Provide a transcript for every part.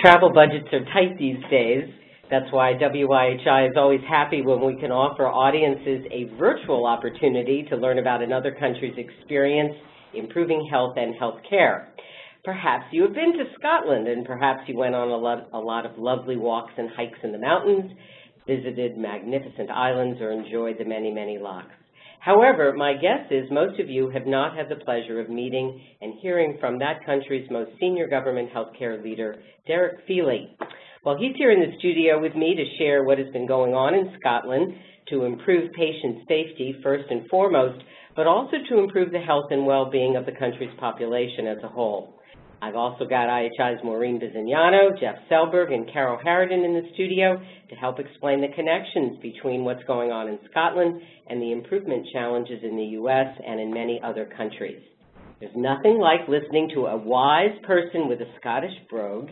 Travel budgets are tight these days. That's why WIHI is always happy when we can offer audiences a virtual opportunity to learn about another country's experience improving health and health care. Perhaps you have been to Scotland and perhaps you went on a lot, a lot of lovely walks and hikes in the mountains, visited magnificent islands, or enjoyed the many, many lochs. However, my guess is most of you have not had the pleasure of meeting and hearing from that country's most senior government healthcare leader, Derek Feeley. Well, he's here in the studio with me to share what has been going on in Scotland to improve patient safety first and foremost, but also to improve the health and well-being of the country's population as a whole. I've also got IHI's Maureen Bisognano, Jeff Selberg, and Carol Haraden in the studio to help explain the connections between what's going on in Scotland and the improvement challenges in the U.S. and in many other countries. There's nothing like listening to a wise person with a Scottish brogue,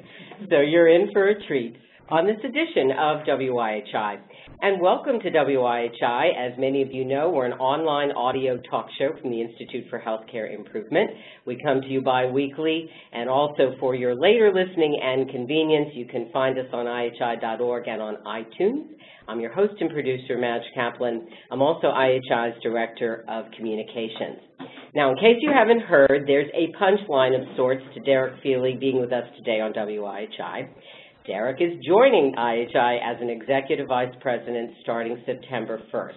so you're in for a treat on this edition of WIHI. And welcome to WIHI. As many of you know, we're an online audio talk show from the Institute for Healthcare Improvement. We come to you bi-weekly, and also for your later listening and convenience, you can find us on IHI.org and on iTunes. I'm your host and producer, Madge Kaplan. I'm also IHI's Director of Communications. Now, in case you haven't heard, there's a punchline of sorts to Derek Feeley being with us today on WIHI. Derek is joining IHI as an Executive Vice President starting September 1st.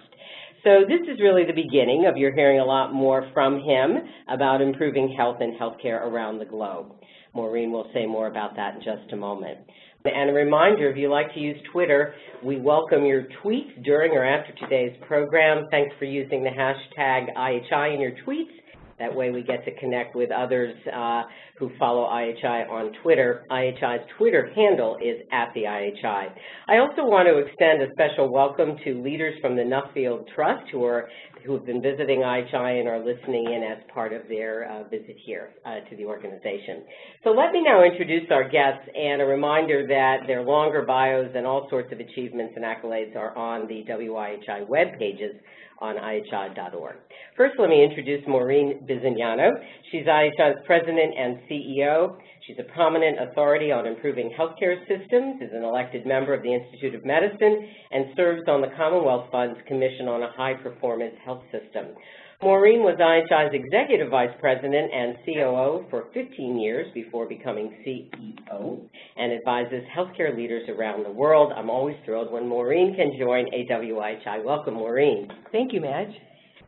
So this is really the beginning of your hearing a lot more from him about improving health and healthcare around the globe. Maureen will say more about that in just a moment. And a reminder, if you like to use Twitter, we welcome your tweets during or after today's program. Thanks for using the hashtag IHI in your tweets. That way we get to connect with others uh, who follow IHI on Twitter. IHI's Twitter handle is at the IHI. I also want to extend a special welcome to leaders from the Nuffield Trust who are who have been visiting IHI and are listening in as part of their uh, visit here uh, to the organization. So let me now introduce our guests and a reminder that their longer bios and all sorts of achievements and accolades are on the WIHI web pages on IHI.org. First, let me introduce Maureen Bisognano. She's IHI's president and CEO. She's a prominent authority on improving healthcare systems, is an elected member of the Institute of Medicine, and serves on the Commonwealth Fund's Commission on a High Performance Health System. Maureen was IHI's Executive Vice President and COO for 15 years before becoming CEO and advises healthcare leaders around the world. I'm always thrilled when Maureen can join AWIHI. Welcome, Maureen. Thank you, Madge.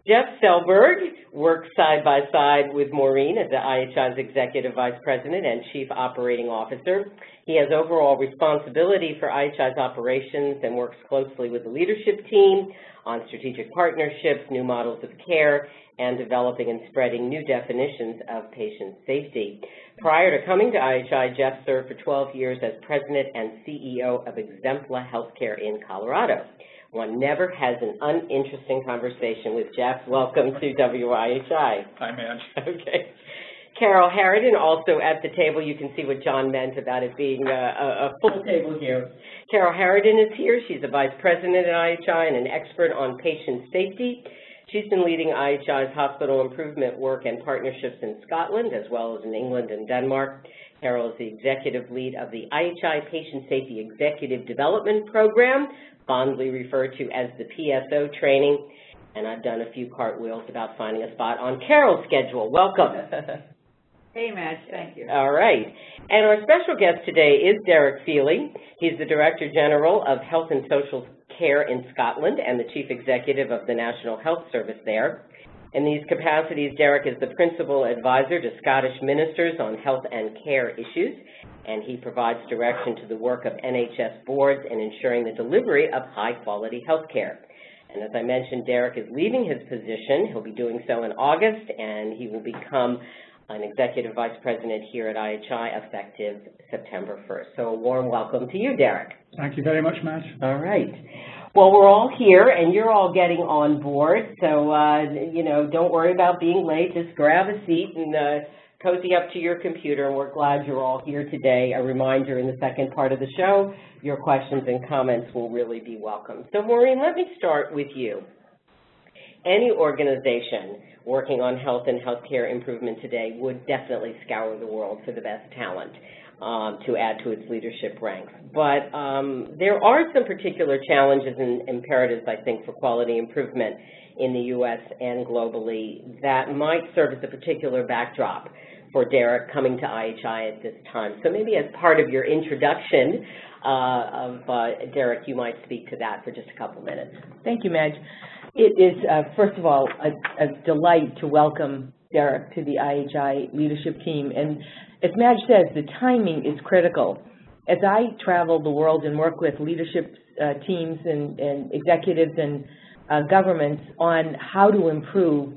Jeff Selberg works side by side with Maureen as the IHI's Executive Vice President and Chief Operating Officer. He has overall responsibility for IHI's operations and works closely with the leadership team on strategic partnerships, new models of care, and developing and spreading new definitions of patient safety. Prior to coming to IHI, Jeff served for 12 years as President and CEO of Exempla Healthcare in Colorado. One never has an uninteresting conversation with Jeff. Welcome to WIHI. Hi, Madge. Okay. Carol Haraden, also at the table. You can see what John meant about it being a, a, a full table here. Carol Haraden is here. She's a vice president at IHI and an expert on patient safety. She's been leading IHI's hospital improvement work and partnerships in Scotland as well as in England and Denmark. Carol is the executive lead of the IHI Patient Safety Executive Development Program, fondly referred to as the PSO training. And I've done a few cartwheels about finding a spot on Carol's schedule. Welcome. Hey, Madge. Thank you. All right. And our special guest today is Derek Feeley. He's the Director General of Health and Social Care in Scotland and the Chief Executive of the National Health Service there. In these capacities, Derek is the Principal Advisor to Scottish Ministers on Health and Care issues, and he provides direction to the work of NHS boards in ensuring the delivery of high-quality health care. And as I mentioned, Derek is leaving his position. He'll be doing so in August, and he will become an Executive Vice President here at IHI effective September 1st. So a warm welcome to you, Derek. Thank you very much, Matt. All right. Well, we're all here, and you're all getting on board, so, uh, you know, don't worry about being late. Just grab a seat and uh, cozy up to your computer, and we're glad you're all here today. A reminder in the second part of the show, your questions and comments will really be welcome. So, Maureen, let me start with you. Any organization working on health and healthcare improvement today would definitely scour the world for the best talent. um, to add to its leadership ranks. But um, there are some particular challenges and imperatives, I think, for quality improvement in the U.S. and globally that might serve as a particular backdrop for Derek coming to IHI at this time. So maybe as part of your introduction uh, of uh, Derek, you might speak to that for just a couple minutes. Thank you, Madge. It is, uh, first of all, a, a, delight to welcome Derek to the IHI leadership team. And as Madge says, the timing is critical. As I travel the world and work with leadership uh, teams and, and, executives and uh, governments on how to improve,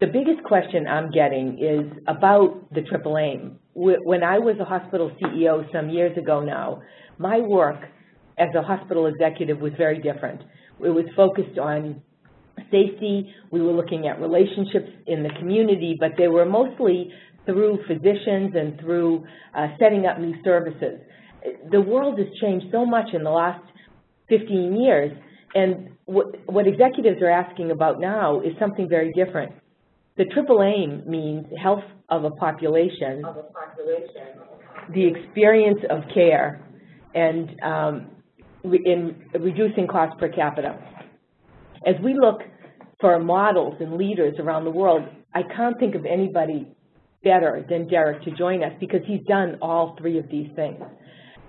the biggest question I'm getting is about the triple aim. When I was a hospital CEO some years ago now, my work as a hospital executive was very different. It was focused on safety. We were looking at relationships in the community, but they were mostly through physicians and through uh, setting up new services. The world has changed so much in the last 15 years, and what, what executives are asking about now is something very different. The triple aim means health of a population, of a population. the experience of care, and um, in reducing cost per capita. As we look for models and leaders around the world, I can't think of anybody better than Derek to join us because he's done all three of these things.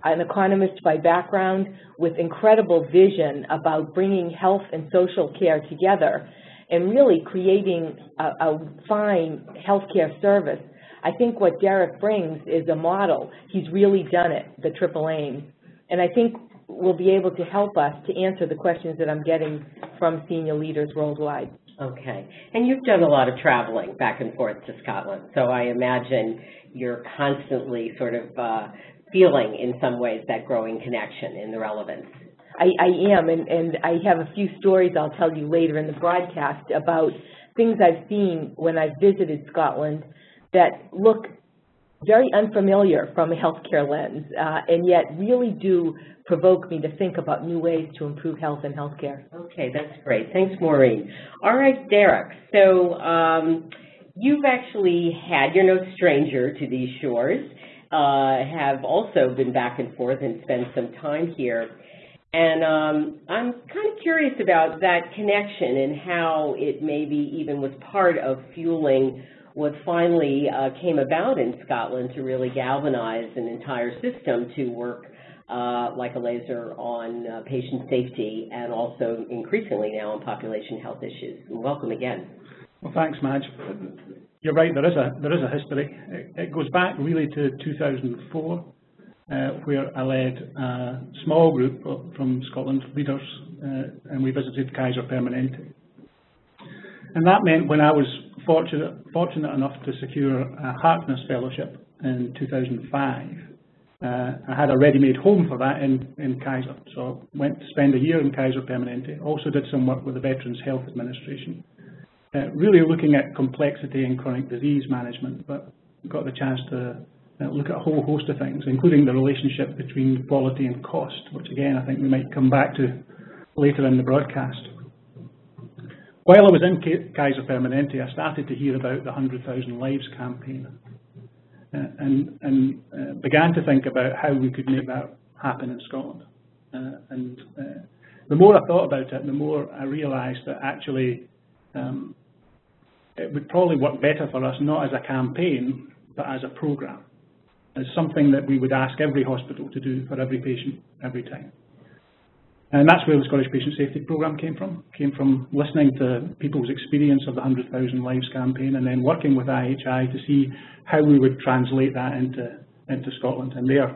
An economist by background with incredible vision about bringing health and social care together and really creating a, a fine healthcare service. I think what Derek brings is a model. He's really done it, the triple aim. And I think will be able to help us to answer the questions that I'm getting from senior leaders worldwide. Okay. And you've done a lot of traveling back and forth to Scotland, so I imagine you're constantly sort of uh, feeling in some ways that growing connection and the relevance. I, I am, and, and I have a few stories I'll tell you later in the broadcast about things I've seen when I've visited Scotland that look very unfamiliar from a healthcare lens, uh, and yet really do provoke me to think about new ways to improve health and healthcare. Okay, that's great. Thanks, Maureen. All right, Derek. So um, you've actually had, you're no stranger to these shores, uh, have also been back and forth and spent some time here. And um, I'm kind of curious about that connection and how it maybe even was part of fueling what finally uh, came about in Scotland to really galvanize an entire system to work uh, like a laser on uh, patient safety and also increasingly now on population health issues. welcome again. Well, thanks, Madge. You're right, there is a, there is a history. It, it goes back really to 2004, uh, where I led a small group from Scotland, leaders, uh, and we visited Kaiser Permanente. And that meant when I was fortunate, fortunate enough to secure a Harkness Fellowship in 2005, uh, I had a ready-made home for that in, in Kaiser. So went to spend a year in Kaiser Permanente. Also did some work with the Veterans Health Administration. Uh, really looking at complexity and chronic disease management, but got the chance to uh, look at a whole host of things, including the relationship between quality and cost, which again I think we might come back to later in the broadcast. While I was in Kaiser Permanente, I started to hear about the 100,000 Lives campaign and, and uh, began to think about how we could make that happen in Scotland. Uh, and uh, the more I thought about it, the more I realised that actually um, it would probably work better for us not as a campaign, but as a programme, as something that we would ask every hospital to do for every patient every time. And that's where the Scottish Patient Safety Programme came from. Came from listening to people's experience of the 100,000 Lives campaign and then working with IHI to see how we would translate that into, into Scotland. And there,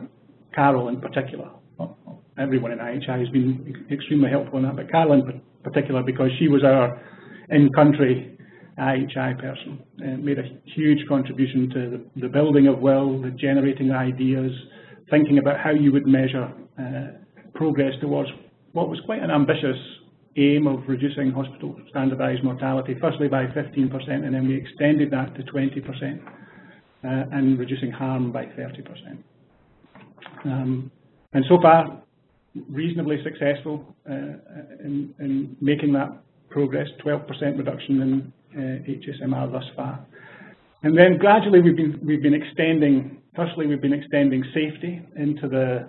Carol in particular, well, everyone in IHI has been extremely helpful in that, but Carol in particular because she was our in-country IHI person and made a huge contribution to the, the building of will, the generating ideas, thinking about how you would measure uh, progress towards what was quite an ambitious aim of reducing hospital standardised mortality, firstly by 15%, and then we extended that to 20%, uh, and reducing harm by 30%. Um, and so far, reasonably successful uh, in, in, making that progress, 12% reduction in uh, HSMR thus far. And then gradually we've been, we've been extending, firstly we've been extending safety into the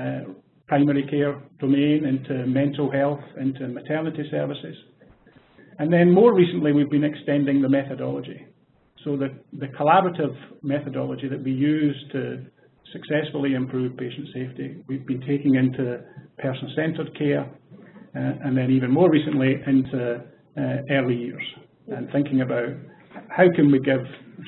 uh, primary care domain, into mental health, into maternity services. And then more recently we've been extending the methodology. So the, the collaborative methodology that we use to successfully improve patient safety, we've been taking into person-centred care, uh, and then even more recently into uh, early years, and thinking about how can we give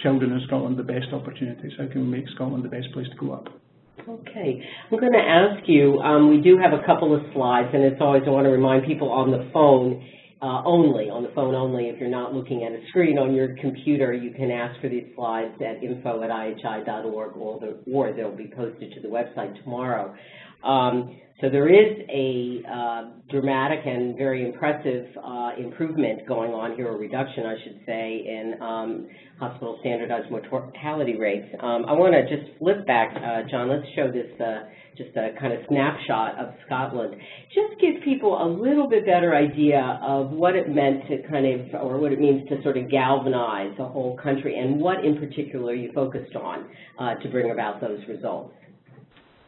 children in Scotland the best opportunities, how can we make Scotland the best place to grow up. Okay. I'm going to ask you, um, we do have a couple of slides, and it's always, I want to remind people on the phone, uh, only, on the phone only, if you're not looking at a screen on your computer, you can ask for these slides at info at ihi.org or, the, or they'll be posted to the website tomorrow. Um, so there is a uh, dramatic and very impressive uh, improvement going on here, or reduction, I should say, in um, hospital standardized mortality rates. Um, I want to just flip back, uh, John. Let's show this uh, just a kind of snapshot of Scotland. Just give people a little bit better idea of what it meant to kind of, or what it means to sort of galvanize the whole country, and what in particular you focused on uh, to bring about those results.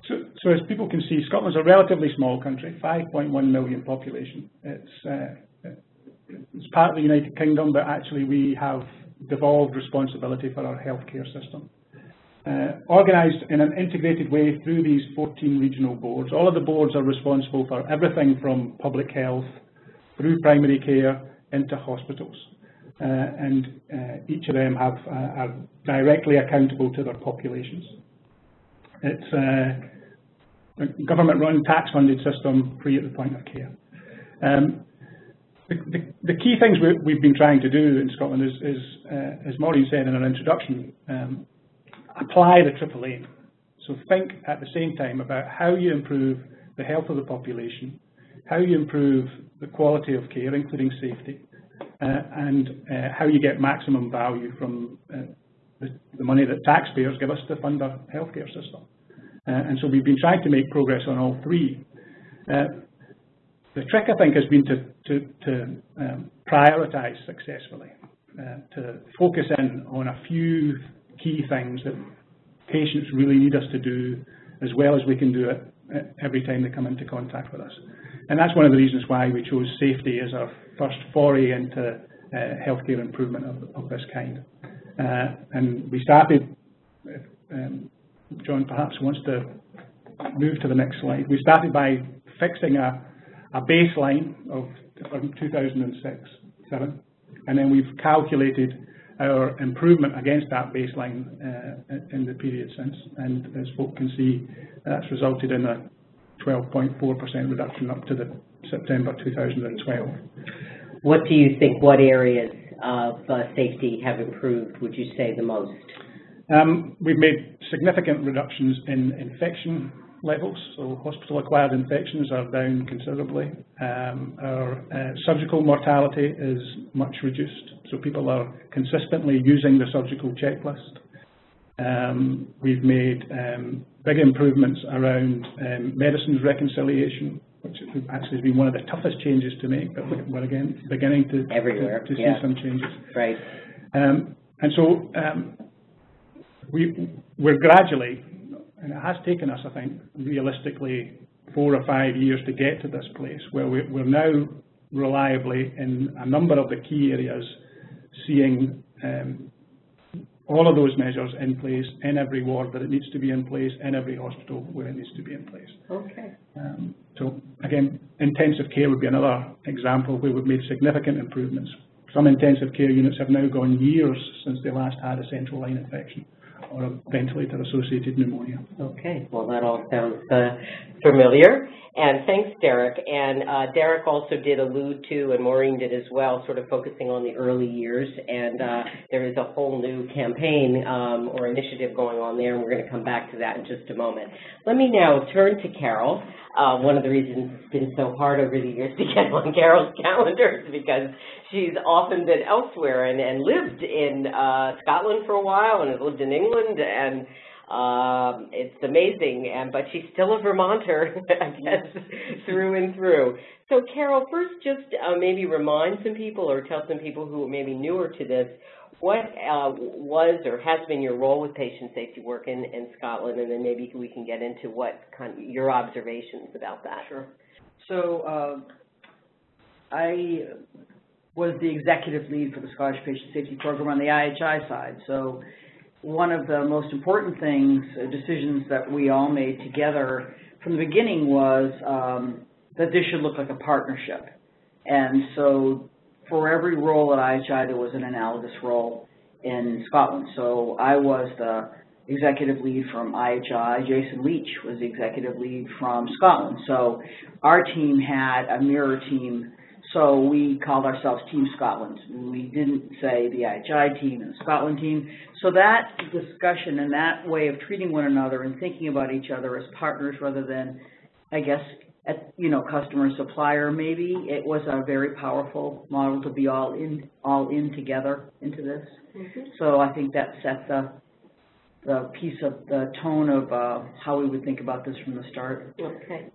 So, so, as people can see, Scotland's a relatively small country, 5.1 million population. It's, uh, it's part of the United Kingdom, but actually we have devolved responsibility for our healthcare system. Uh, organised in an integrated way through these 14 regional boards. All of the boards are responsible for everything from public health through primary care into hospitals. Uh, and uh, each of them have, uh, are directly accountable to their populations. It's government-run, tax-funded system free at the point of care. Um, the, the, the, key things we, have been trying to do in Scotland is, is uh, as Maureen said in her introduction, um, apply the triple aim. So think at the same time about how you improve the health of the population, how you improve the quality of care, including safety, uh, and uh, how you get maximum value from uh, the, the, money that taxpayers give us to fund our healthcare system. Uh, and so we've been trying to make progress on all three. Uh, the trick, I think, has been to, to, to um, prioritise successfully, uh, to focus in on a few key things that patients really need us to do as well as we can do it every time they come into contact with us. And that's one of the reasons why we chose safety as our first foray into uh, healthcare improvement of, of this kind. Uh, and we started, um, John perhaps wants to move to the next slide. We started by fixing a, a baseline of from 2006, seven, and then we've calculated our improvement against that baseline uh, in the period since. And as folk can see, that's resulted in a 12.4% reduction up to the September 2012. What do you think, what areas of uh, safety have improved, would you say, the most? Um, we've made significant reductions in infection levels, so hospital-acquired infections are down considerably. Um, our uh, surgical mortality is much reduced, so people are consistently using the surgical checklist. Um, we've made um, big improvements around um, medicines reconciliation, which actually has been one of the toughest changes to make, but we're again beginning to, Everywhere, to, to yeah. see some changes. Right. Um, and so um, we, we're gradually and it has taken us, I think, realistically four or five years to get to this place where we're now reliably in a number of the key areas seeing um, all of those measures in place in every ward that it needs to be in place, in every hospital where it needs to be in place. Okay. Um, so again, intensive care would be another example where we've made significant improvements. Some intensive care units have now gone years since they last had a central line infection or a ventilator-associated pneumonia. Okay, well that all sounds uh, familiar. And thanks, Derek. And uh, Derek also did allude to, and Maureen did as well, sort of focusing on the early years. And uh, there is a whole new campaign um, or initiative going on there, and we're going to come back to that in just a moment. Let me now turn to Carol. Uh, one of the reasons it's been so hard over the years to get on Carol's calendar is because she's often been elsewhere and, and lived in uh, Scotland for a while and has lived in England and um, it's amazing, and but she's still a Vermonter, I guess, through and through. So, Carol, first, just uh, maybe remind some people or tell some people who are maybe newer to this, what uh, was or has been your role with patient safety work in, in Scotland, and then maybe we can get into what kind of your observations about that. Sure. So uh, I was the executive lead for the Scottish Patient Safety Program on the IHI side. So one of the most important things, uh, decisions that we all made together from the beginning was um, that this should look like a partnership. And so for every role at IHI, there was an analogous role in Scotland. So I was the executive lead from IHI. Jason Leitch was the executive lead from Scotland. So our team had a mirror team. So we called ourselves Team Scotland. We didn't say the IHI team and the Scotland team. So that discussion and that way of treating one another and thinking about each other as partners rather than, I guess, at, you know, customer supplier maybe. It was a very powerful model to be all in, all in together into this. Mm -hmm. So I think that set the, the piece of the tone of uh, how we would think about this from the start. Okay.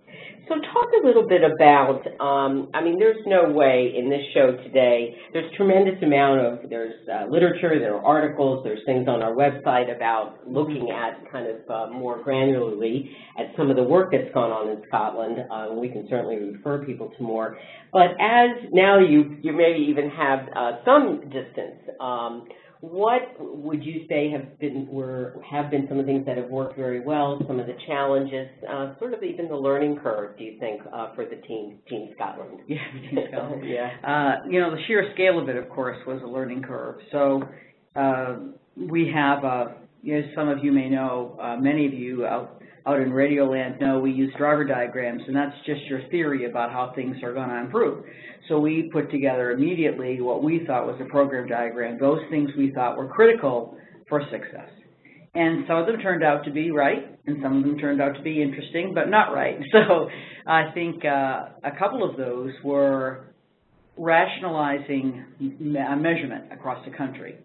So talk a little bit about, um, I mean, there's no way in this show today, there's tremendous amount of, there's uh, literature, there are articles, there's things on our website about looking at kind of uh, more granularly at some of the work that's gone on in Scotland. Uh, we can certainly refer people to more. But as now you, you maybe even have uh, some distance, um, what would you say have been were have been some of the things that have worked very well, some of the challenges, uh, sort of even the learning curve, do you think, uh, for the team, Team Scotland? Yeah, Team Scotland. yeah. Uh, you know, the sheer scale of it, of course, was a learning curve. So uh, we have, uh, as some of you may know, uh, many of you out out in Radioland know we use driver diagrams, and that's just your theory about how things are going to improve. So we put together immediately what we thought was a program diagram, those things we thought were critical for success. And some of them turned out to be right, and some of them turned out to be interesting, but not right. So I think uh, a couple of those were rationalizing measurement across the country.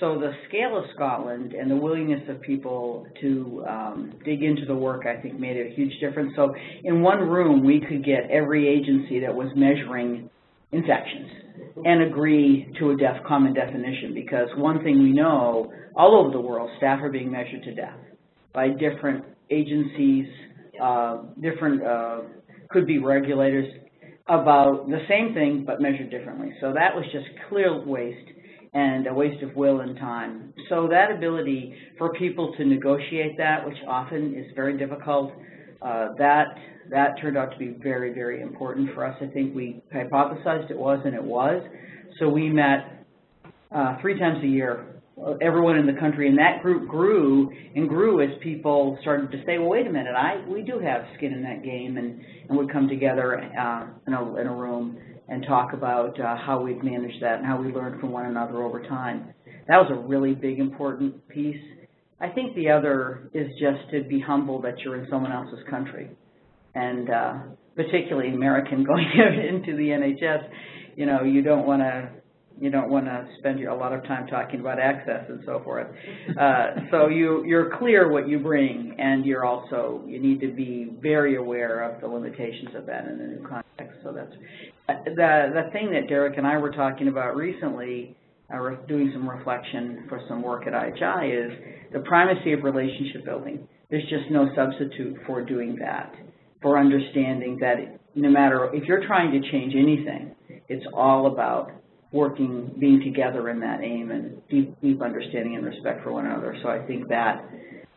So the scale of Scotland and the willingness of people to um, dig into the work, I think, made a huge difference. So in one room, we could get every agency that was measuring infections and agree to a def common definition because one thing we know, all over the world, staff are being measured to death by different agencies, uh, different, uh, could be regulators, about the same thing but measured differently. So that was just clear waste and a waste of will and time. So that ability for people to negotiate that, which often is very difficult, uh, that that turned out to be very, very important for us. I think we hypothesized it was, and it was. So we met uh, three times a year, everyone in the country, and that group grew and grew as people started to say, well, wait a minute, I we do have skin in that game, and, and would come together uh, in, a, in a room and talk about uh, how we've managed that and how we learned from one another over time. That was a really big, important piece. I think the other is just to be humble that you're in someone else's country. And uh, particularly American going into the NHS, you know, you don't want to you don't want to spend a lot of time talking about access and so forth. Uh, so you, you're clear what you bring, and you're also, you need to be very aware of the limitations of that in a new context. So that's, the, the thing that Derek and I were talking about recently, uh, doing some reflection for some work at IHI, is the primacy of relationship building. There's just no substitute for doing that, for understanding that no matter, if you're trying to change anything, it's all about working, being together in that aim and deep, deep understanding and respect for one another. So I think that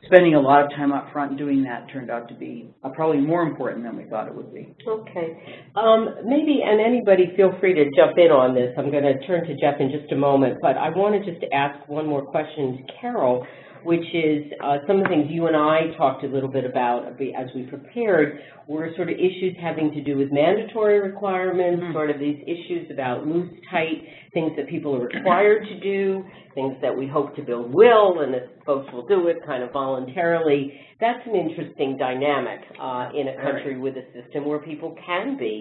spending a lot of time up front doing that turned out to be uh, probably more important than we thought it would be. Okay. Um, maybe, and anybody feel free to jump in on this. I'm going to turn to Jeff in just a moment, but I wanted just ask one more question to Carol which is uh, some of the things you and I talked a little bit about as we prepared were sort of issues having to do with mandatory requirements, mm -hmm. sort of these issues about loose, tight, things that people are required to do, things that we hope to build will, and that folks will do it kind of voluntarily. That's an interesting dynamic uh, in a country with a system where people can be,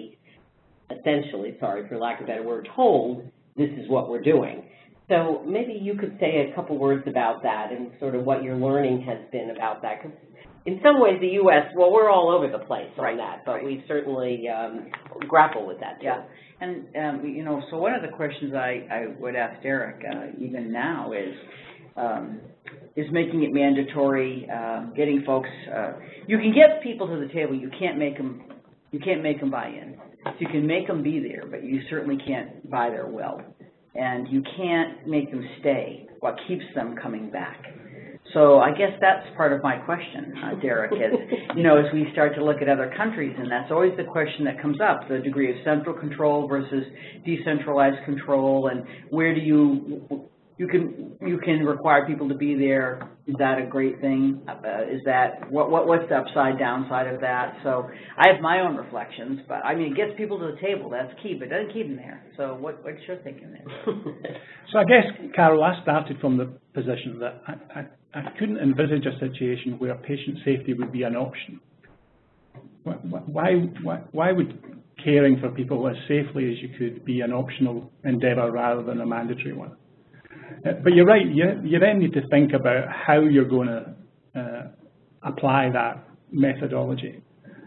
essentially, sorry for lack of a better word, told this is what we're doing. So maybe you could say a couple words about that and sort of what your learning has been about that, because in some ways, the U.S., well, we're all over the place on Right, that, but right. we certainly um, grapple with that, too. Yeah, and, um, you know, so one of the questions I, I would ask Derek, uh, even now is, um, is making it mandatory, um, getting folks, uh, you can get people to the table, you can't make them, you can't make them buy in. You can make them be there, but you certainly can't buy their will. And you can't make them stay. What keeps them coming back? So I guess that's part of my question, uh, Derek, is, you know, as we start to look at other countries, and that's always the question that comes up, the degree of central control versus decentralized control, and where do you, you can, you can require people to be there, is that a great thing? Uh, is that, what, what, what's the upside, downside of that? So I have my own reflections, but, I mean, it gets people to the table, that's key, but it doesn't keep them there. So what, what's your thinking there? So I guess, Carol, I started from the position that I, I, I couldn't envisage a situation where patient safety would be an option. Wh- wh- Why, why, why would caring for people as safely as you could be an optional endeavour rather than a mandatory one? Uh, But you're right, you, you then need to think about how you're going to uh, apply that methodology.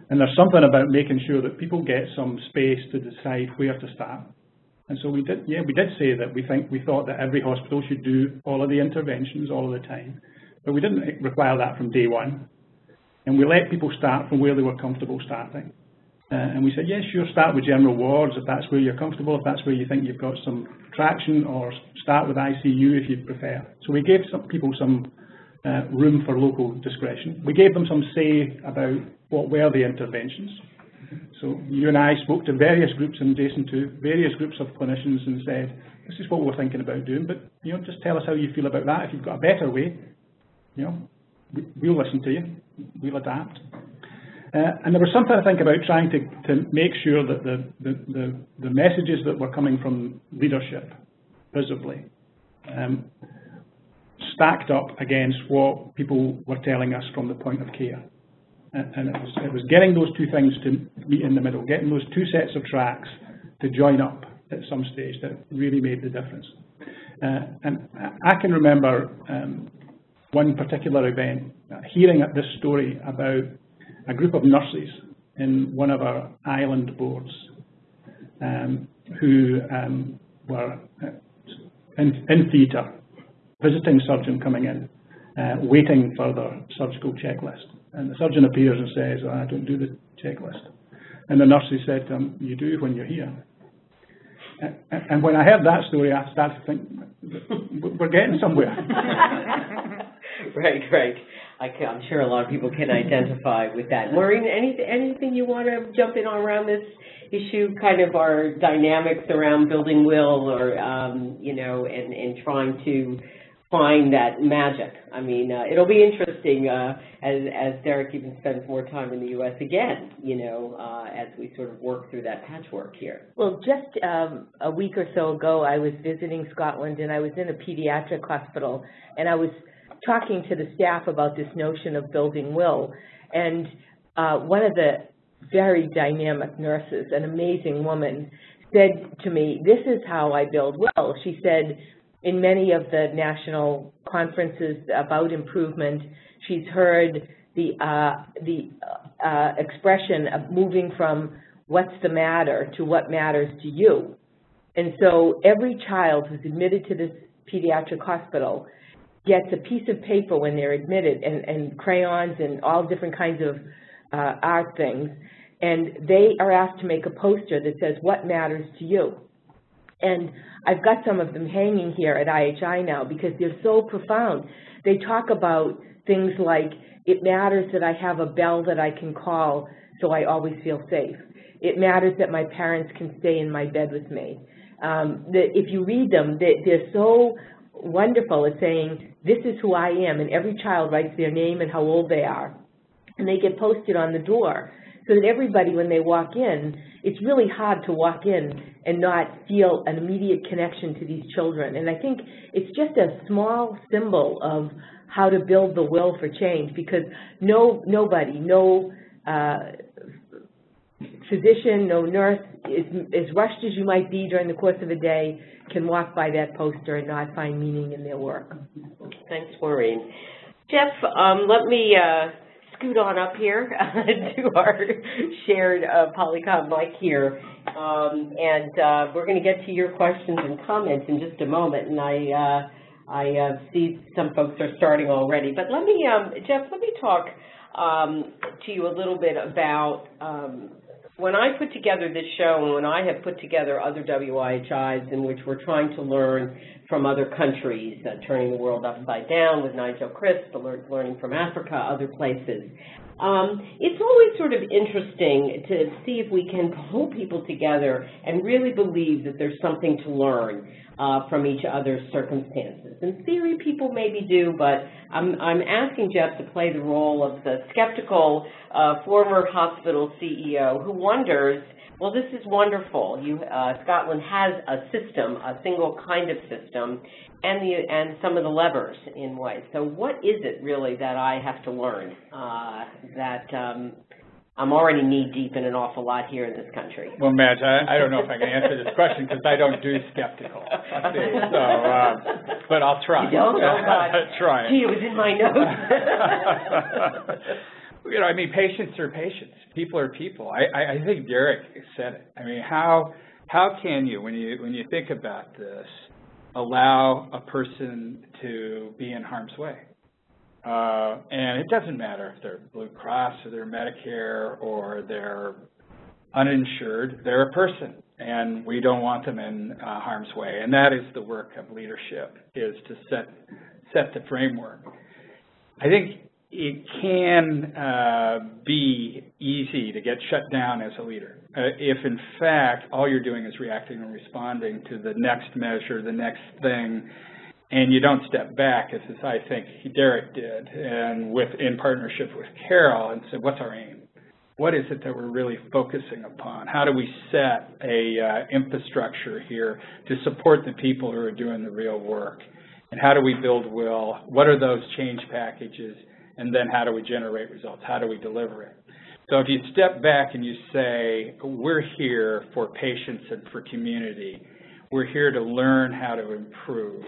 And there's something about making sure that people get some space to decide where to start. And so we did, yeah, we did say that we think, we thought that every hospital should do all of the interventions all of the time. But we didn't require that from day one. And we let people start from where they were comfortable starting. Uh, and we said, yes, sure, start with general wards if that's where you're comfortable, if that's where you think you've got some traction, or start with ICU if you prefer. So we gave some people some uh, room for local discretion. We gave them some say about what were the interventions. So you and I spoke to various groups, and Jason too, various groups of clinicians and said, this is what we're thinking about doing, but, you know, just tell us how you feel about that. If you've got a better way, you know, we- we'll listen to you, we'll adapt. Uh, and there was something I think about trying to, to make sure that the, the, the, the messages that were coming from leadership, visibly, um, stacked up against what people were telling us from the point of care. And, it, was, it was getting those two things to meet in the middle, getting those two sets of tracks to join up at some stage that really made the difference. Uh, and I I can remember um, one particular event, uh, hearing this story about a group of nurses in one of our island boards um, who um, were uh, in, in theatre, visiting surgeon coming in, uh, waiting for their surgical checklist. And the surgeon appears and says, "Oh, I don't do the checklist. And the nurses said to him, you do when you're here. And, and when I heard that story, I started to think, we're getting somewhere. Right, right. I I'm sure a lot of people can identify with that. Maureen, any, anything you want to jump in on around this issue, kind of our dynamics around building will or, um, you know, and, and trying to find that magic? I mean, uh, it'll be interesting, uh, as, as Derek even spends more time in the U.S. again, you know, uh, as we sort of work through that patchwork here. Well, just um, a week or so ago, I was visiting Scotland and I was in a pediatric hospital and I was talking to the staff about this notion of building will. And uh, one of the very dynamic nurses, an amazing woman, said to me, this is how I build will. She said, in many of the national conferences about improvement, she's heard the, uh, the uh, expression of moving from what's the matter to what matters to you. And so every child who's admitted to this pediatric hospital gets a piece of paper when they're admitted and, and crayons and all different kinds of uh, art things. And they are asked to make a poster that says, what matters to you? And I've got some of them hanging here at IHI now because they're so profound. They talk about things like, it matters that I have a bell that I can call so I always feel safe. It matters that my parents can stay in my bed with me. Um, that if you read them, they, they're so wonderful at saying, this is who I am, and every child writes their name and how old they are. And they get posted on the door so that everybody, when they walk in, it's really hard to walk in and not feel an immediate connection to these children. And I think it's just a small symbol of how to build the will for change because no nobody, no uh, physician, no nurse, as, as rushed as you might be during the course of a day, can walk by that poster and not find meaning in their work. Thanks, Maureen. Jeff, um, let me uh, scoot on up here to our shared uh, Polycom mic here. Um, and uh, we're going to get to your questions and comments in just a moment. And I, uh, I uh, see some folks are starting already. But let me, um, Jeff, let me talk um, to you a little bit about um, when I put together this show and when I have put together other WIHIs in which we're trying to learn from other countries, uh, turning the world upside down with Nigel Crisp, learning from Africa, other places. Um, it's always sort of interesting to see if we can pull people together and really believe that there's something to learn uh, from each other's circumstances. In theory, people maybe do, but I'm, I'm asking Jeff to play the role of the skeptical uh, former hospital CEO who wonders, well, this is wonderful. You, uh, Scotland has a system, a single kind of system, and the and some of the levers in ways. So what is it really that I have to learn uh, that um, I'm already knee deep in an awful lot here in this country? Well, Madge, I, I don't know if I can answer this question because I don't do skeptical. So, uh, but I'll try. You don't? Oh, God. try. Gee, it was in my notes. you know, I mean, patients are patients. People are people. I, I, think Derek said it. I mean, how how can you, when you when you think about this, allow a person to be in harm's way. Uh, and it doesn't matter if they're Blue Cross or they're Medicare or they're uninsured, they're a person and we don't want them in uh, harm's way. And that is the work of leadership, is to set, set the framework. I think it can uh, be easy to get shut down as a leader. Uh, if in fact all you're doing is reacting and responding to the next measure, the next thing, and you don't step back, as I think Derek did, and with in partnership with Carol, and said, what's our aim? What is it that we're really focusing upon? How do we set a uh, infrastructure here to support the people who are doing the real work? And how do we build will? What are those change packages? And then how do we generate results? How do we deliver it? So if you step back and you say, we're here for patients and for community, we're here to learn how to improve.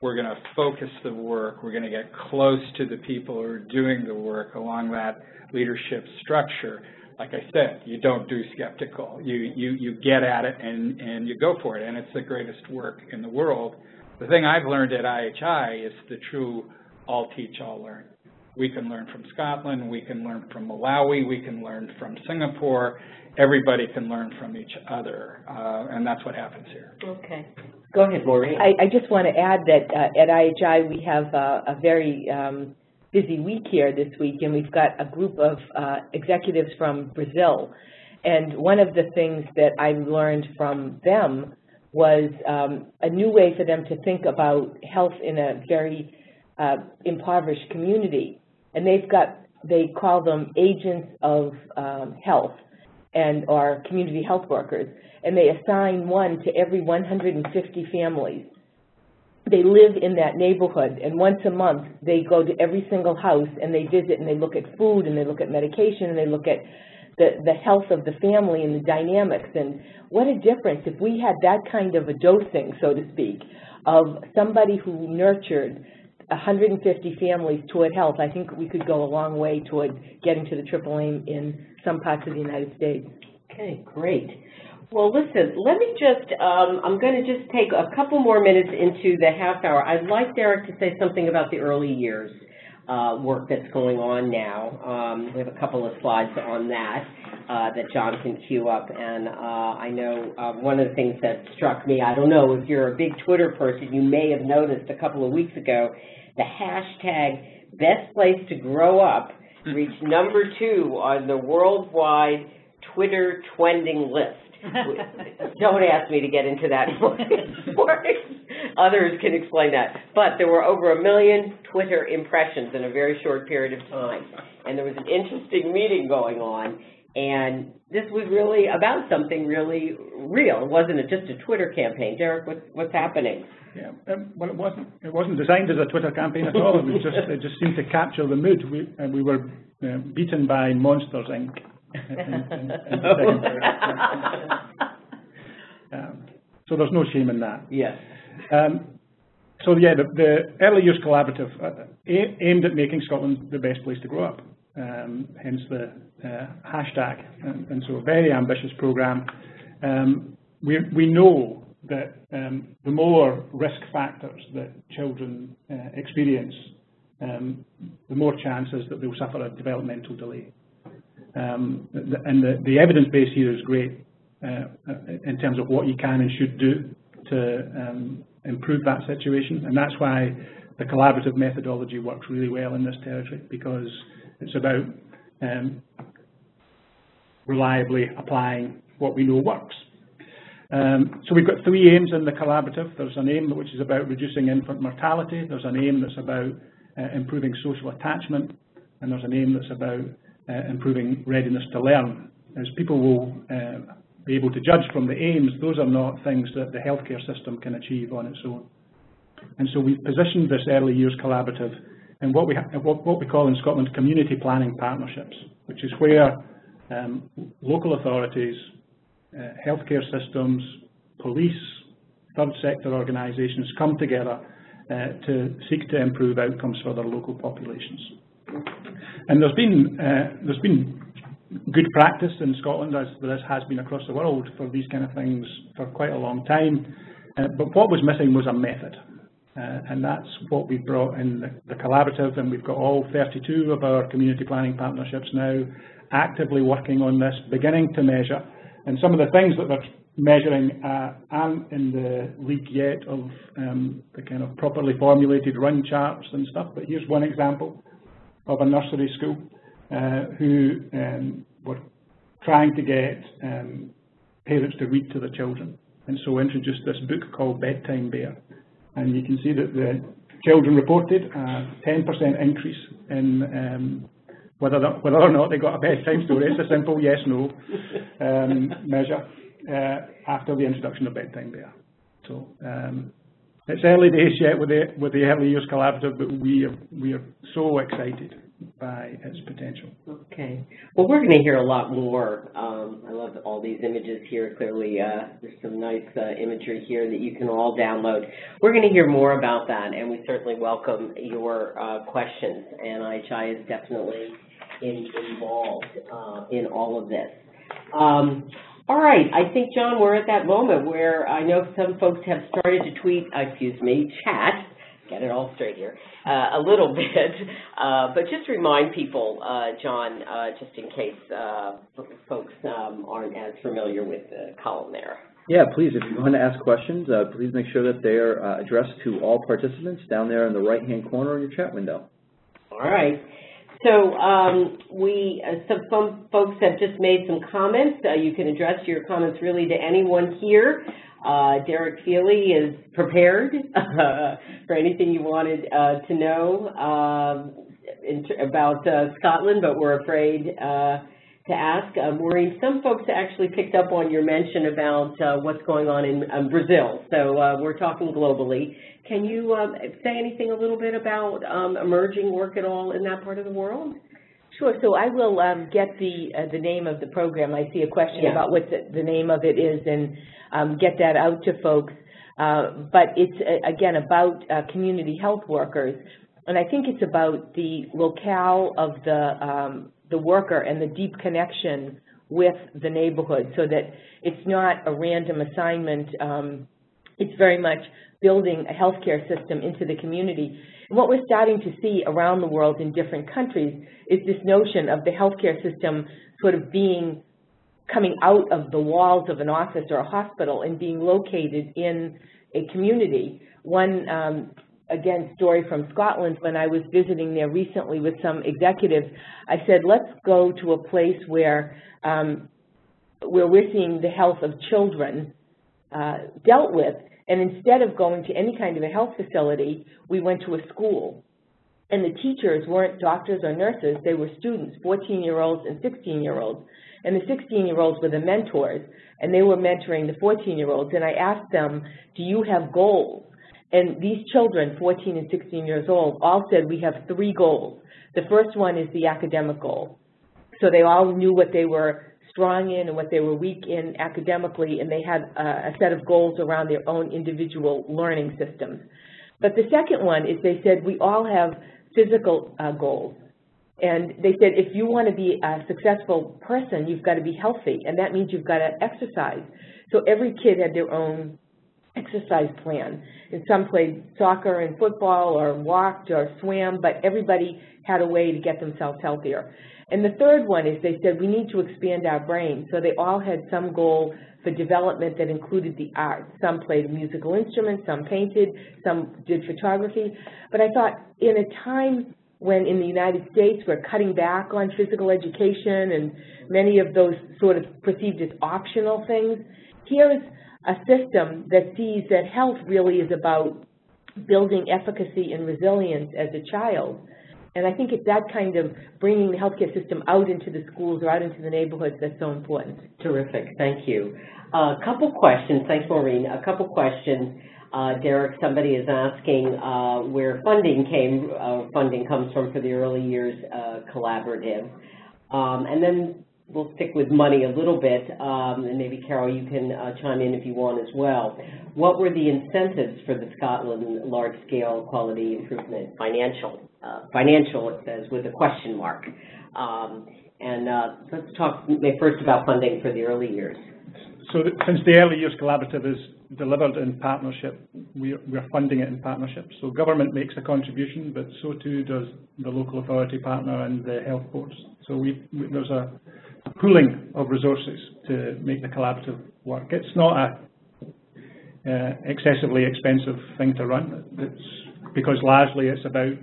We're going to focus the work. We're going to get close to the people who are doing the work along that leadership structure. Like I said, you don't do skeptical. You, you, you get at it and, and you go for it, and it's the greatest work in the world. The thing I've learned at IHI is the true all teach, all learn. We can learn from Scotland, we can learn from Malawi, we can learn from Singapore. Everybody can learn from each other, uh, and that's what happens here. Okay. Go ahead, Maureen. I, I just want to add that uh, at IHI we have uh, a very um, busy week here this week, and we've got a group of uh, executives from Brazil. And one of the things that I learned from them was um, a new way for them to think about health in a very uh, impoverished community and they've got, they call them agents of um, health and or community health workers, and they assign one to every 150 families. They live in that neighborhood, and once a month they go to every single house and they visit and they look at food and they look at medication and they look at the, the health of the family and the dynamics. And what a difference if we had that kind of a dosing, so to speak, of somebody who nurtured 150 families toward health, I think we could go a long way toward getting to the triple aim in some parts of the United States. Okay, great. Well, listen, let me just, um, I'm going to just take a couple more minutes into the half hour. I'd like Derek to say something about the early years uh, work that's going on now. Um, we have a couple of slides on that uh, that John can queue up. And uh, I know uh, one of the things that struck me, I don't know if you're a big Twitter person, you may have noticed a couple of weeks ago, the hashtag best place to grow up reached number two on the worldwide Twitter trending list. Don't ask me to get into that Others can explain that. But there were over a million Twitter impressions in a very short period of time. And there was an interesting meeting going on. And this was really about something really real. It wasn't it just a Twitter campaign. Derek, what's, what's happening? Yeah, um, well, it wasn't. It wasn't designed as a Twitter campaign at all. It was just. It just seemed to capture the mood. We uh, we were uh, beaten by Monsters Inc. in, in, in um, so there's no shame in that. Yes. Um, so yeah, the, the Early Years Collaborative uh, aimed at making Scotland the best place to grow up. Um, hence the uh, hashtag. And, and, so a very ambitious program. Um, we, we know that um, the more risk factors that children uh, experience, um, the more chances that they'll suffer a developmental delay. Um, and the, the, evidence base here is great uh, in terms of what you can and should do to um, improve that situation. And that's why the collaborative methodology works really well in this territory because it's about um, reliably applying what we know works. Um, so we've got three aims in the collaborative. There's an aim which is about reducing infant mortality. There's an aim that's about uh, improving social attachment. And there's an aim that's about uh, improving readiness to learn. As people will uh, be able to judge from the aims, those are not things that the healthcare system can achieve on its own. And so we've positioned this early years collaborative in what we, what, what we call in Scotland community planning partnerships, which is where um, local authorities, uh, healthcare systems, police, third sector organisations come together uh, to seek to improve outcomes for their local populations. And there's been, uh, there's been good practice in Scotland, as there has been across the world, for these kind of things for quite a long time. Uh, but what was missing was a method. Uh, and that's what we've brought in the, the, collaborative, and we've got all 32 of our community planning partnerships now actively working on this, beginning to measure. And some of the things that they're measuring uh, aren't in the league yet of um, the kind of properly formulated run charts and stuff, but here's one example of a nursery school uh, who um, were trying to get um, parents to read to their children, and so introduced this book called Bedtime Bear and you can see that the children reported a 10% increase in um, whether, that, whether or not they got a bedtime story. It's a simple yes, no um, measure uh, after the introduction of bedtime bear. So um, it's early days yet with the, with the early years collaborative, but we are, we are so excited by its potential. Okay. Well, we're going to hear a lot more. Um, I love all these images here. Clearly, uh, there's some nice uh, imagery here that you can all download. We're going to hear more about that, and we certainly welcome your uh, questions. And IHI is definitely in, involved uh, in all of this. Um, all right, I think, John, we're at that moment where I know some folks have started to tweet, excuse me, chat get it all straight here, uh, a little bit. Uh, but just remind people, uh, John, uh, just in case uh, folks um, aren't as familiar with the column there. Yeah, please, if you want to ask questions, uh, please make sure that they are addressed to all participants down there in the right-hand corner of your chat window. All right. So um, we, some folks have just made some comments. you can address your comments really to anyone here. Uh, Derek Feeley is prepared uh, for anything you wanted uh, to know um, about uh, Scotland, but we're afraid uh, to ask. Uh, Maureen, some folks actually picked up on your mention about uh what's going on in um, Brazil, so uh we're talking globally. Can you um, say anything a little bit about um, emerging work at all in that part of the world? Sure. So I will um, get the uh, the name of the program. I see a question yeah. about what the, the, name of it is, and um, get that out to folks. Uh, but it's uh, again about uh, community health workers, and I think it's about the locale of the um, the worker and the deep connection with the neighborhood, so that it's not a random assignment. It's very much building a healthcare system into the community. And what we're starting to see around the world in different countries is this notion of the healthcare system sort of being coming out of the walls of an office or a hospital and being located in a community. One, um, again, story from Scotland, when I was visiting there recently with some executives, I said, let's go to a place where, um, where we're seeing the health of children uh, dealt with and instead of going to any kind of a health facility, we went to a school. And the teachers weren't doctors or nurses, they were students, 14-year-olds and 16-year-olds. And the 16-year-olds were the mentors, and they were mentoring the 14-year-olds. And I asked them, do you have goals? And these children, 14 and 16 years old, all said, we have three goals. The first one is the academic goal. So they all knew what they were strong in and what they were weak in academically, and they had a set of goals around their own individual learning systems. But the second one is they said we all have physical uh, goals. And they said, if you want to be a successful person, you've got to be healthy, and that means you've got to exercise. So every kid had their own exercise plan. And some played soccer and football or walked or swam, but everybody had a way to get themselves healthier. And the third one is they said we need to expand our brain. So they all had some goal for development that included the arts. Some played musical instruments, some painted, some did photography. But I thought in a time when in the United States we're cutting back on physical education and many of those sort of perceived as optional things, here is a system that sees that health really is about building efficacy and resilience as a child. And I think it's that kind of bringing the healthcare system out into the schools or out into the neighborhoods that's so important. Terrific, thank you. A couple questions, thanks Maureen. A couple questions. Uh, Derek, somebody is asking uh, where funding came, uh, funding comes from for the early years uh, collaborative. Um, and then we'll stick with money a little bit, um, and maybe Carol, you can uh, chime in if you want as well. What were the incentives for the Scotland large-scale quality improvement financial? Uh, financial, it says, with a question mark. Um, and uh, let's talk first about funding for the early years. So since the early years collaborative is delivered in partnership, we're, we're funding it in partnership. So government makes a contribution, but so too does the local authority partner and the health boards. So we, we there's a pooling of resources to make the collaborative work. It's not a uh, excessively expensive thing to run. It's because largely it's about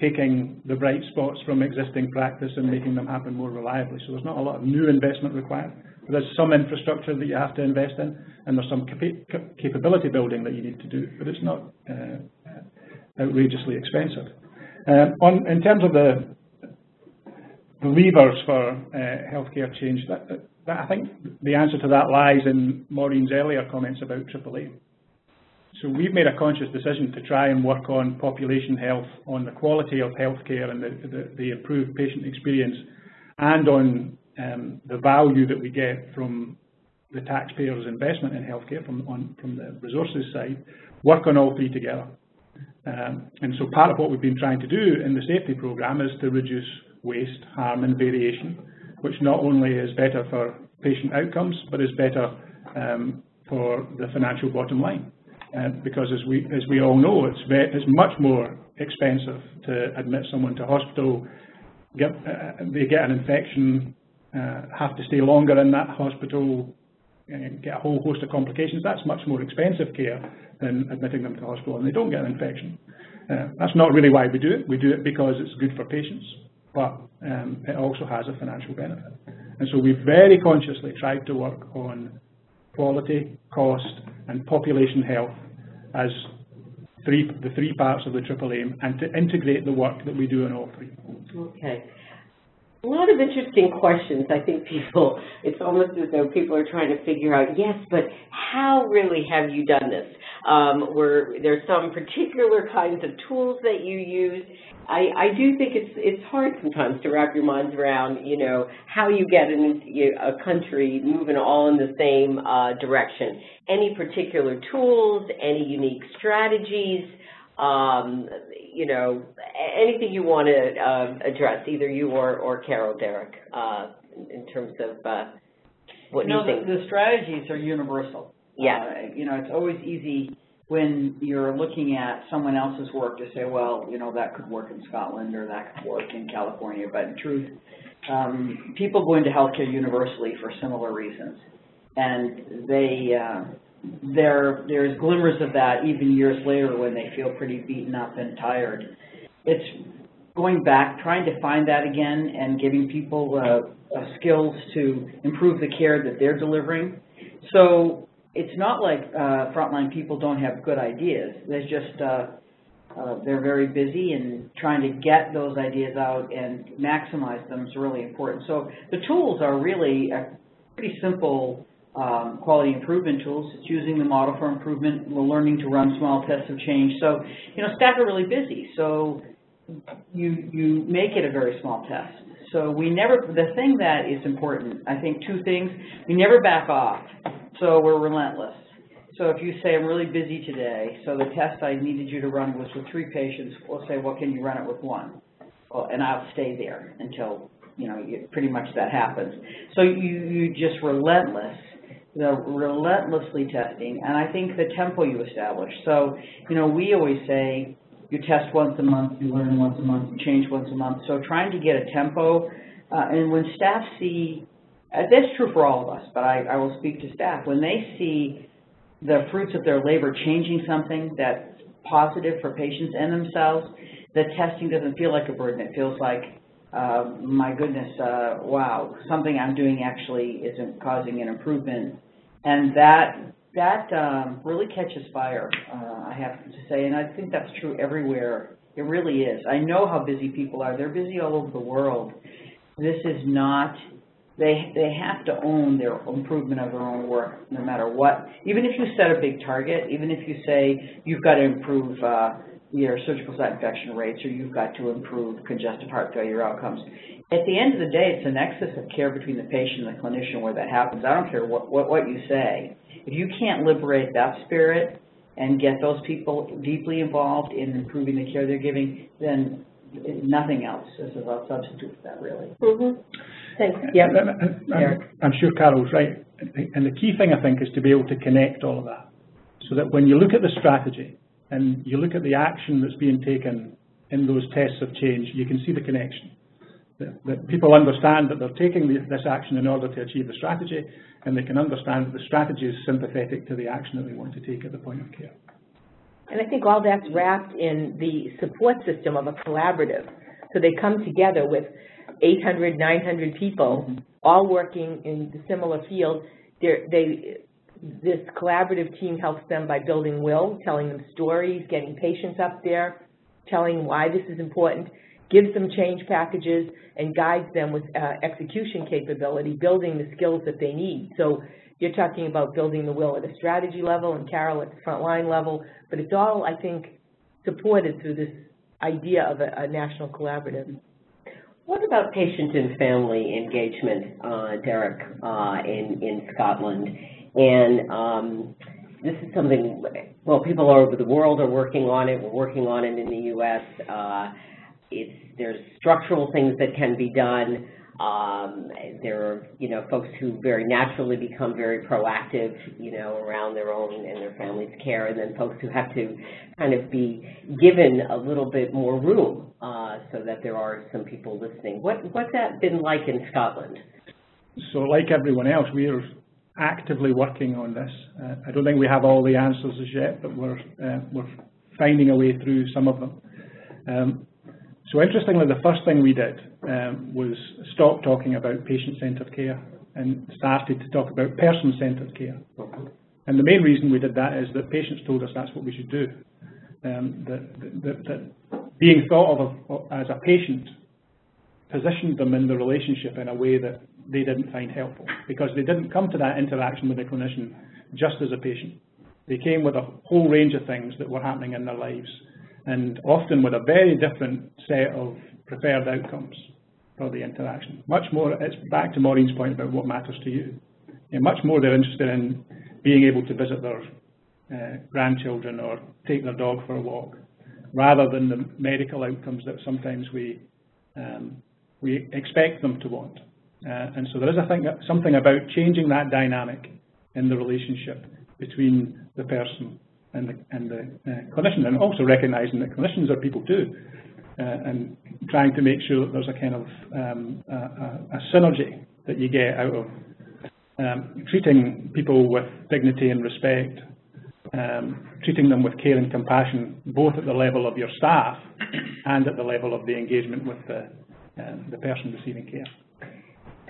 taking the bright spots from existing practice and making them happen more reliably. So there's not a lot of new investment required. There's some infrastructure that you have to invest in, and there's some capa capability building that you need to do, but it's not uh, outrageously expensive. Um, on, in terms of the the levers for uh, healthcare change, that, that, I think the answer to that lies in Maureen's earlier comments about triple aim. So we've made a conscious decision to try and work on population health, on the quality of healthcare and the, the, the improved patient experience, and on um, the value that we get from the taxpayers' investment in healthcare from, on, from the resources side, work on all three together. Um, and so part of what we've been trying to do in the safety program is to reduce waste, harm and variation, which not only is better for patient outcomes, but is better um, for the financial bottom line. Uh, because as we, as we all know, it's, it's much more expensive to admit someone to hospital, get, uh, they get an infection, uh, have to stay longer in that hospital, get a whole host of complications. That's much more expensive care than admitting them to hospital, and they don't get an infection. Uh, that's not really why we do it. We do it because it's good for patients but um, it also has a financial benefit. And so we very consciously tried to work on quality, cost, and population health as three, the three parts of the triple aim, and to integrate the work that we do in all three. Okay. A lot of interesting questions. I think people, it's almost as though people are trying to figure out, yes, but how really have you done this? Um, where there's some particular kinds of tools that you use, I, I do think it's it's hard sometimes to wrap your minds around, you know, how you get an, a country moving all in the same uh, direction. Any particular tools, any unique strategies, um, you know, anything you want to uh, address, either you or, or Carol, Derek, uh, in terms of uh, what no, you think. The, the strategies are universal. Yeah. Uh, you know, it's always easy when you're looking at someone else's work to say, well, you know, that could work in Scotland or that could work in California, but in truth, um, people go into healthcare universally for similar reasons. And they, uh, there, there's glimmers of that even years later when they feel pretty beaten up and tired. It's going back, trying to find that again and giving people uh, uh, skills to improve the care that they're delivering. So it's not like uh, frontline people don't have good ideas. There's just uh, uh, they're very busy and trying to get those ideas out and maximize them is really important. So the tools are really a pretty simple um, quality improvement tools. It's using the model for improvement. We're learning to run small tests of change. So you know, staff are really busy. So you you make it a very small test. So we never. The thing that is important, I think, two things. We never back off. So we're relentless. So if you say, I'm really busy today, so the test I needed you to run was with three patients, we'll say, well, can you run it with one? well, and I'll stay there until, you know, you, pretty much that happens. So you, you just relentless, the relentlessly testing, and I think the tempo you establish. So, you know, we always say, you test once a month, you learn once a month, you change once a month. So trying to get a tempo, uh, and when staff see, uh, that's true for all of us, but I, I will speak to staff, when they see the fruits of their labor changing something that's positive for patients and themselves, the testing doesn't feel like a burden. It feels like, uh, my goodness, uh, wow, something I'm doing actually isn't causing an improvement. And that, that um, really catches fire, uh, I have to say, and I think that's true everywhere. It really is. I know how busy people are. They're busy all over the world. This is not they they have to own their improvement of their own work no matter what. Even if you set a big target, even if you say you've got to improve uh, your surgical site infection rates or you've got to improve congestive heart failure outcomes. At the end of the day, it's a nexus of care between the patient and the clinician where that happens. I don't care what, what, what you say. If you can't liberate that spirit and get those people deeply involved in improving the care they're giving, then nothing else is a substitute for that, really. Mm-hmm. Thanks. Yeah, I'm, I'm sure Carol's right. And the key thing, I think, is to be able to connect all of that. So that when you look at the strategy and you look at the action that's being taken in those tests of change, you can see the connection. That, that people understand that they're taking the, this action in order to achieve the strategy, and they can understand that the strategy is sympathetic to the action that they want to take at the point of care. And I think all that's wrapped in the support system of a collaborative. So they come together with 800, 900 people, mm-hmm. all working in the similar field. They're, they, this collaborative team helps them by building will, telling them stories, getting patients up there, telling why this is important, gives them change packages, and guides them with uh, execution capability, building the skills that they need. So you're talking about building the will at a strategy level and Carol at the frontline level, but it's all, I think, supported through this idea of a, a national collaborative. What about patient and family engagement, uh, Derek, uh, in, in Scotland? And um, this is something, well, people all over the world are working on it. We're working on it in the U.S. Uh, it's, there's structural things that can be done. Um, there are, you know, folks who very naturally become very proactive, you know, around their own and their family's care, and then folks who have to kind of be given a little bit more room uh, so that there are some people listening. What, what's that been like in Scotland? So like everyone else, we are actively working on this. Uh, I don't think we have all the answers as yet, but we're, uh, we're finding a way through some of them. Um, so interestingly, the first thing we did um, was stop talking about patient-centred care and started to talk about person-centred care. And the main reason we did that is that patients told us that's what we should do. Um, that, that, that, being thought of as a patient positioned them in the relationship in a way that they didn't find helpful because they didn't come to that interaction with a clinician just as a patient. They came with a whole range of things that were happening in their lives and often with a very different set of preferred outcomes for the interaction. Much more, it's back to Maureen's point about what matters to you. And much more they're interested in being able to visit their uh, grandchildren or take their dog for a walk, rather than the medical outcomes that sometimes we um, we expect them to want. Uh, and so there is, I think, something about changing that dynamic in the relationship between the person and the, and the uh, clinician, and also recognizing that clinicians are people too, uh, and trying to make sure that there's a kind of um, a, a, synergy that you get out of um, treating people with dignity and respect, um, treating them with care and compassion, both at the level of your staff and at the level of the engagement with the, uh, the person receiving care.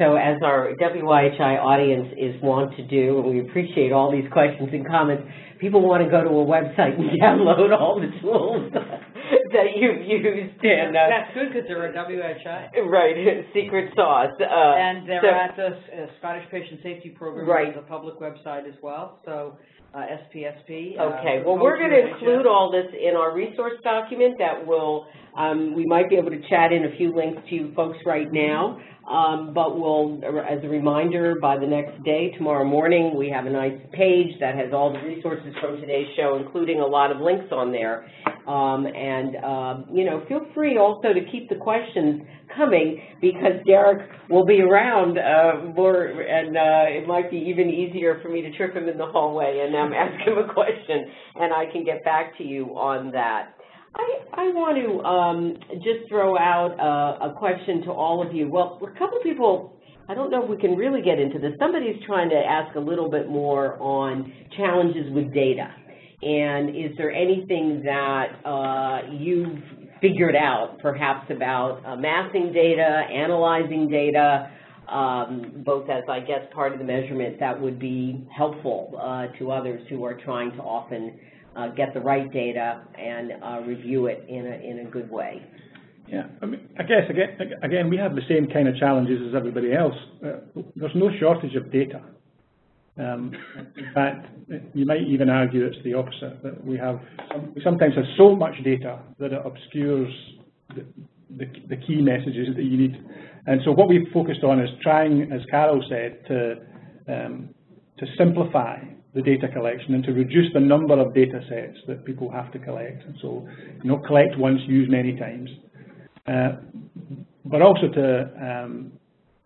So as our WIHI audience is wont to do, and we appreciate all these questions and comments, people want to go to a website and download all the tools that you've used. And, uh, That's good because they're a WHI. Right, secret sauce. Uh, And they're so- at the uh, Scottish Patient Safety Program, Right. which is a public website as well. So uh, SPSP. uh, Okay, for well, we're going to include all this in our resource document that will, um, we might be able to chat in a few links to you folks right now, um, but we'll, as a reminder, by the next day, tomorrow morning, we have a nice page that has all the resources from today's show, including a lot of links on there. Um, and, um, you know, feel free also to keep the questions coming because Derek will be around uh, more, and uh, it might be even easier for me to trip him in the hallway and um, ask him a question, and I can get back to you on that. I, I want to um, just throw out a, a question to all of you. Well, a couple people, I don't know if we can really get into this. Somebody's trying to ask a little bit more on challenges with data. And is there anything that uh, you've figured out, perhaps about amassing data, analyzing data, um, both as, I guess, part of the measurement that would be helpful uh, to others who are trying to often uh, get the right data and uh, review it in a, in a good way? Yeah, I mean, I guess, again, again, we have the same kind of challenges as everybody else. Uh, There's no shortage of data. Um, In fact, you might even argue it's the opposite, that we have, we sometimes have so much data that it obscures the, the the key messages that you need. And so what we've focused on is trying, as Carol said, to, um, to simplify the data collection and to reduce the number of data sets that people have to collect. And so, you know, collect once, use many times. Uh, but also to, um,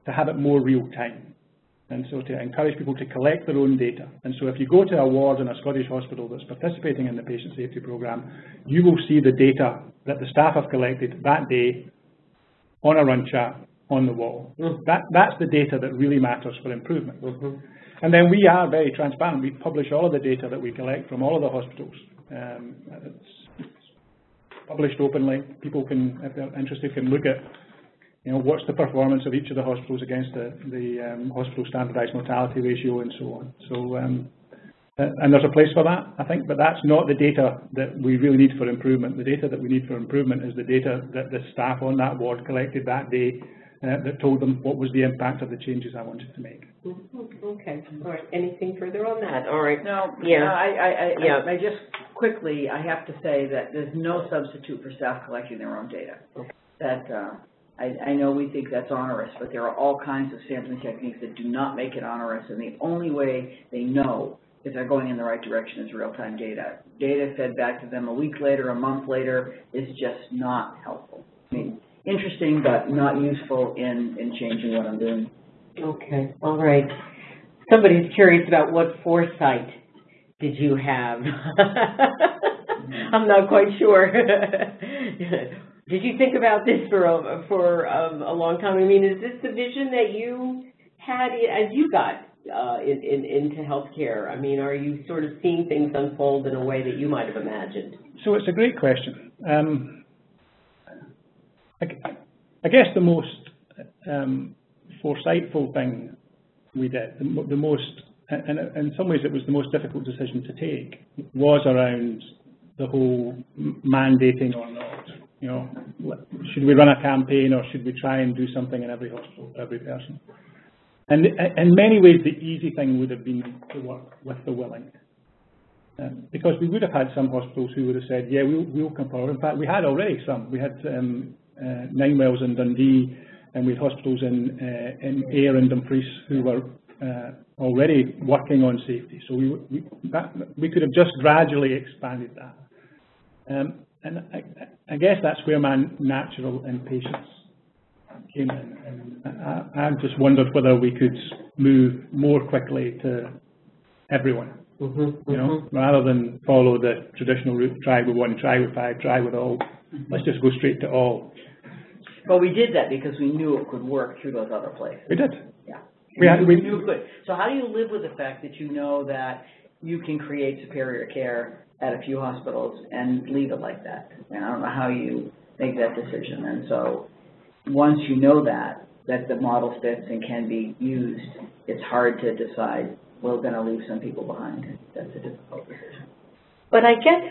to have it more real time. And so to encourage people to collect their own data. And so if you go to a ward in a Scottish hospital that's participating in the patient safety programme, you will see the data that the staff have collected that day on a run chart on the wall. Mm. That, that's the data that really matters for improvement. Mhm. And then we are very transparent. We publish all of the data that we collect from all of the hospitals. Um, it's, published openly. People can, if they're interested, can look at, you know, what's the performance of each of the hospitals against the, the um, hospital standardised mortality ratio and so on. So, um, uh, and there's a place for that, I think, but that's not the data that we really need for improvement. The data that we need for improvement is the data that the staff on that ward collected that day uh, that told them what was the impact of the changes I wanted to make. Okay, all right. Anything further on that? All right. No, Yeah. no, I, I, I, Yeah. I just, quickly, I have to say that there's no substitute for staff collecting their own data. Okay. That, uh, I, I know we think that's onerous, but there are all kinds of sampling techniques that do not make it onerous, and the only way they know if they're going in the right direction is real-time data. Data fed back to them a week later, a month later, is just not helpful. I mean, interesting, but not useful in, in changing what I'm doing. Okay, all right. Somebody's curious about what foresight did you have? I'm not quite sure. Did you think about this for a, for um, a long time? I mean, is this the vision that you had as you got uh, in, in, into healthcare? I mean, are you sort of seeing things unfold in a way that you might have imagined? So it's a great question. Um, I, I guess the most um, foresightful thing we did, the, the most, and in some ways it was the most difficult decision to take, was around the whole mandating or not. You know, should we run a campaign or should we try and do something in every hospital every person? And in many ways, the easy thing would have been to work with the willing. Um, because we would have had some hospitals who would have said, yeah, we'll, we'll come forward. In fact, we had already some. We had um, uh, Ninewells in Dundee, and we had hospitals in, uh, in Ayr and Dumfries who were uh, already working on safety. So we, we, that, we could have just gradually expanded that. Um, and I, I guess that's where my natural impatience came in. And I, I just wondered whether we could move more quickly to everyone Mm-hmm, you know, rather than follow the traditional route, try with one, try with five, try with all. Let's just go straight to all. But we did that because we knew it could work through those other places. We did. Yeah. We had, we, We knew it could. So how do you live with the fact that you know that you can create superior care at a few hospitals and leave it like that? And I don't know how you make that decision. And so, once you know that, that the model fits and can be used, it's hard to decide, we're gonna leave some people behind. That's a difficult decision. But I guess,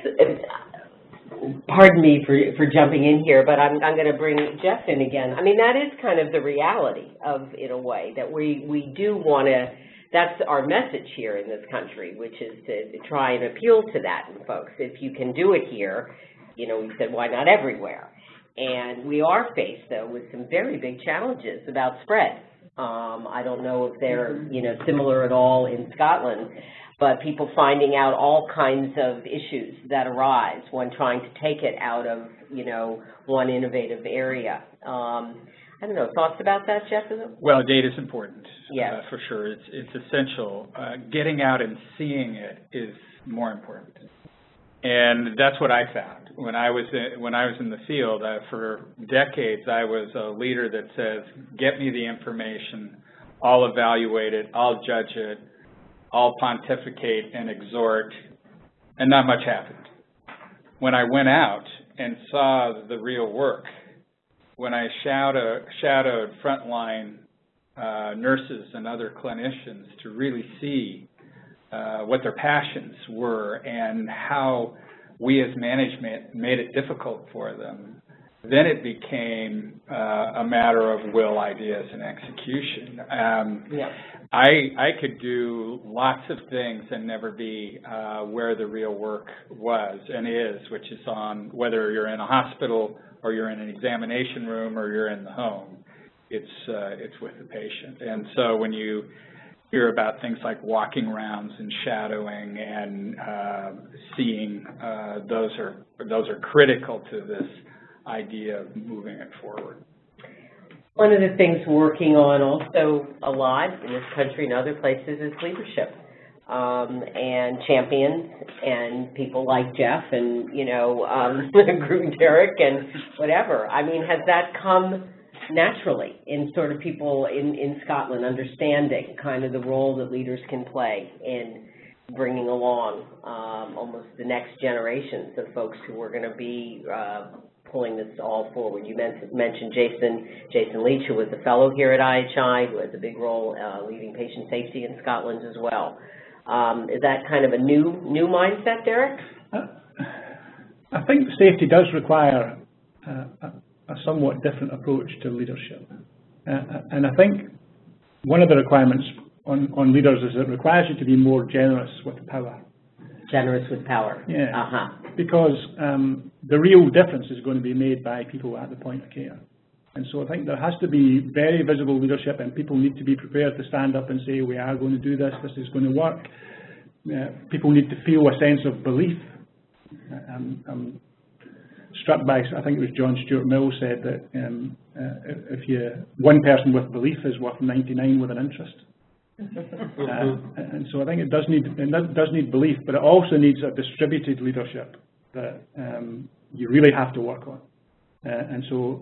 pardon me for, for jumping in here, but I'm, I'm gonna bring Jeff in again. I mean, that is kind of the reality of, in a way, that we, we do wanna that's our message here in this country, which is to try and appeal to that folks. If you can do it here, you know, we said, why not everywhere? And we are faced, though, with some very big challenges about spread. Um, I don't know if they're, you know, similar at all in Scotland, but people finding out all kinds of issues that arise when trying to take it out of, you know, one innovative area. Um, I don't know, thoughts about that, Jeff? Well, data is important, yes. uh, for sure. It's, it's essential. Uh, getting out and seeing it is more important. And that's what I found when I was in, when I was in the field. Uh, for decades, I was a leader that says, "Get me the information. I'll evaluate it. I'll judge it. I'll pontificate and exhort." And not much happened. When I went out and saw the real work, when I shadowed, shadowed frontline uh, nurses and other clinicians to really see uh, what their passions were and how we as management made it difficult for them, then it became uh, a matter of will, ideas, and execution. Um, yeah. I I could do lots of things and never be uh, where the real work was and is, which is on whether you're in a hospital or you're in an examination room or you're in the home. It's uh, it's with the patient, and so when you hear about things like walking rounds and shadowing and uh, seeing uh, those are those are critical to this idea of moving it forward. One of the things working on also a lot in this country and other places is leadership um, and champions and people like Jeff and you know um, Derek and whatever. I mean, has that come naturally in sort of people in, in Scotland understanding kind of the role that leaders can play in bringing along um, almost the next generations of folks who are going to be uh, pulling this all forward. You mentioned Jason Jason Leitch, who was a fellow here at IHI, who has a big role uh, leading patient safety in Scotland as well. Um, is that kind of a new new mindset, Derek? Uh, I think safety does require uh, a somewhat different approach to leadership. Uh, uh, and I think one of the requirements on, on leaders is it requires you to be more generous with power. Generous with power. Yeah. Uh-huh. Because um, the real difference is going to be made by people at the point of care. And so I think there has to be very visible leadership and people need to be prepared to stand up and say, we are going to do this, this is going to work. Uh, people need to feel a sense of belief. Uh, um, um, struck by, I think it was John Stuart Mill said that um, uh, if you one person with belief is worth 99 with an interest. uh, and so I think it does need it does need belief, but it also needs a distributed leadership that um, you really have to work on. Uh, and so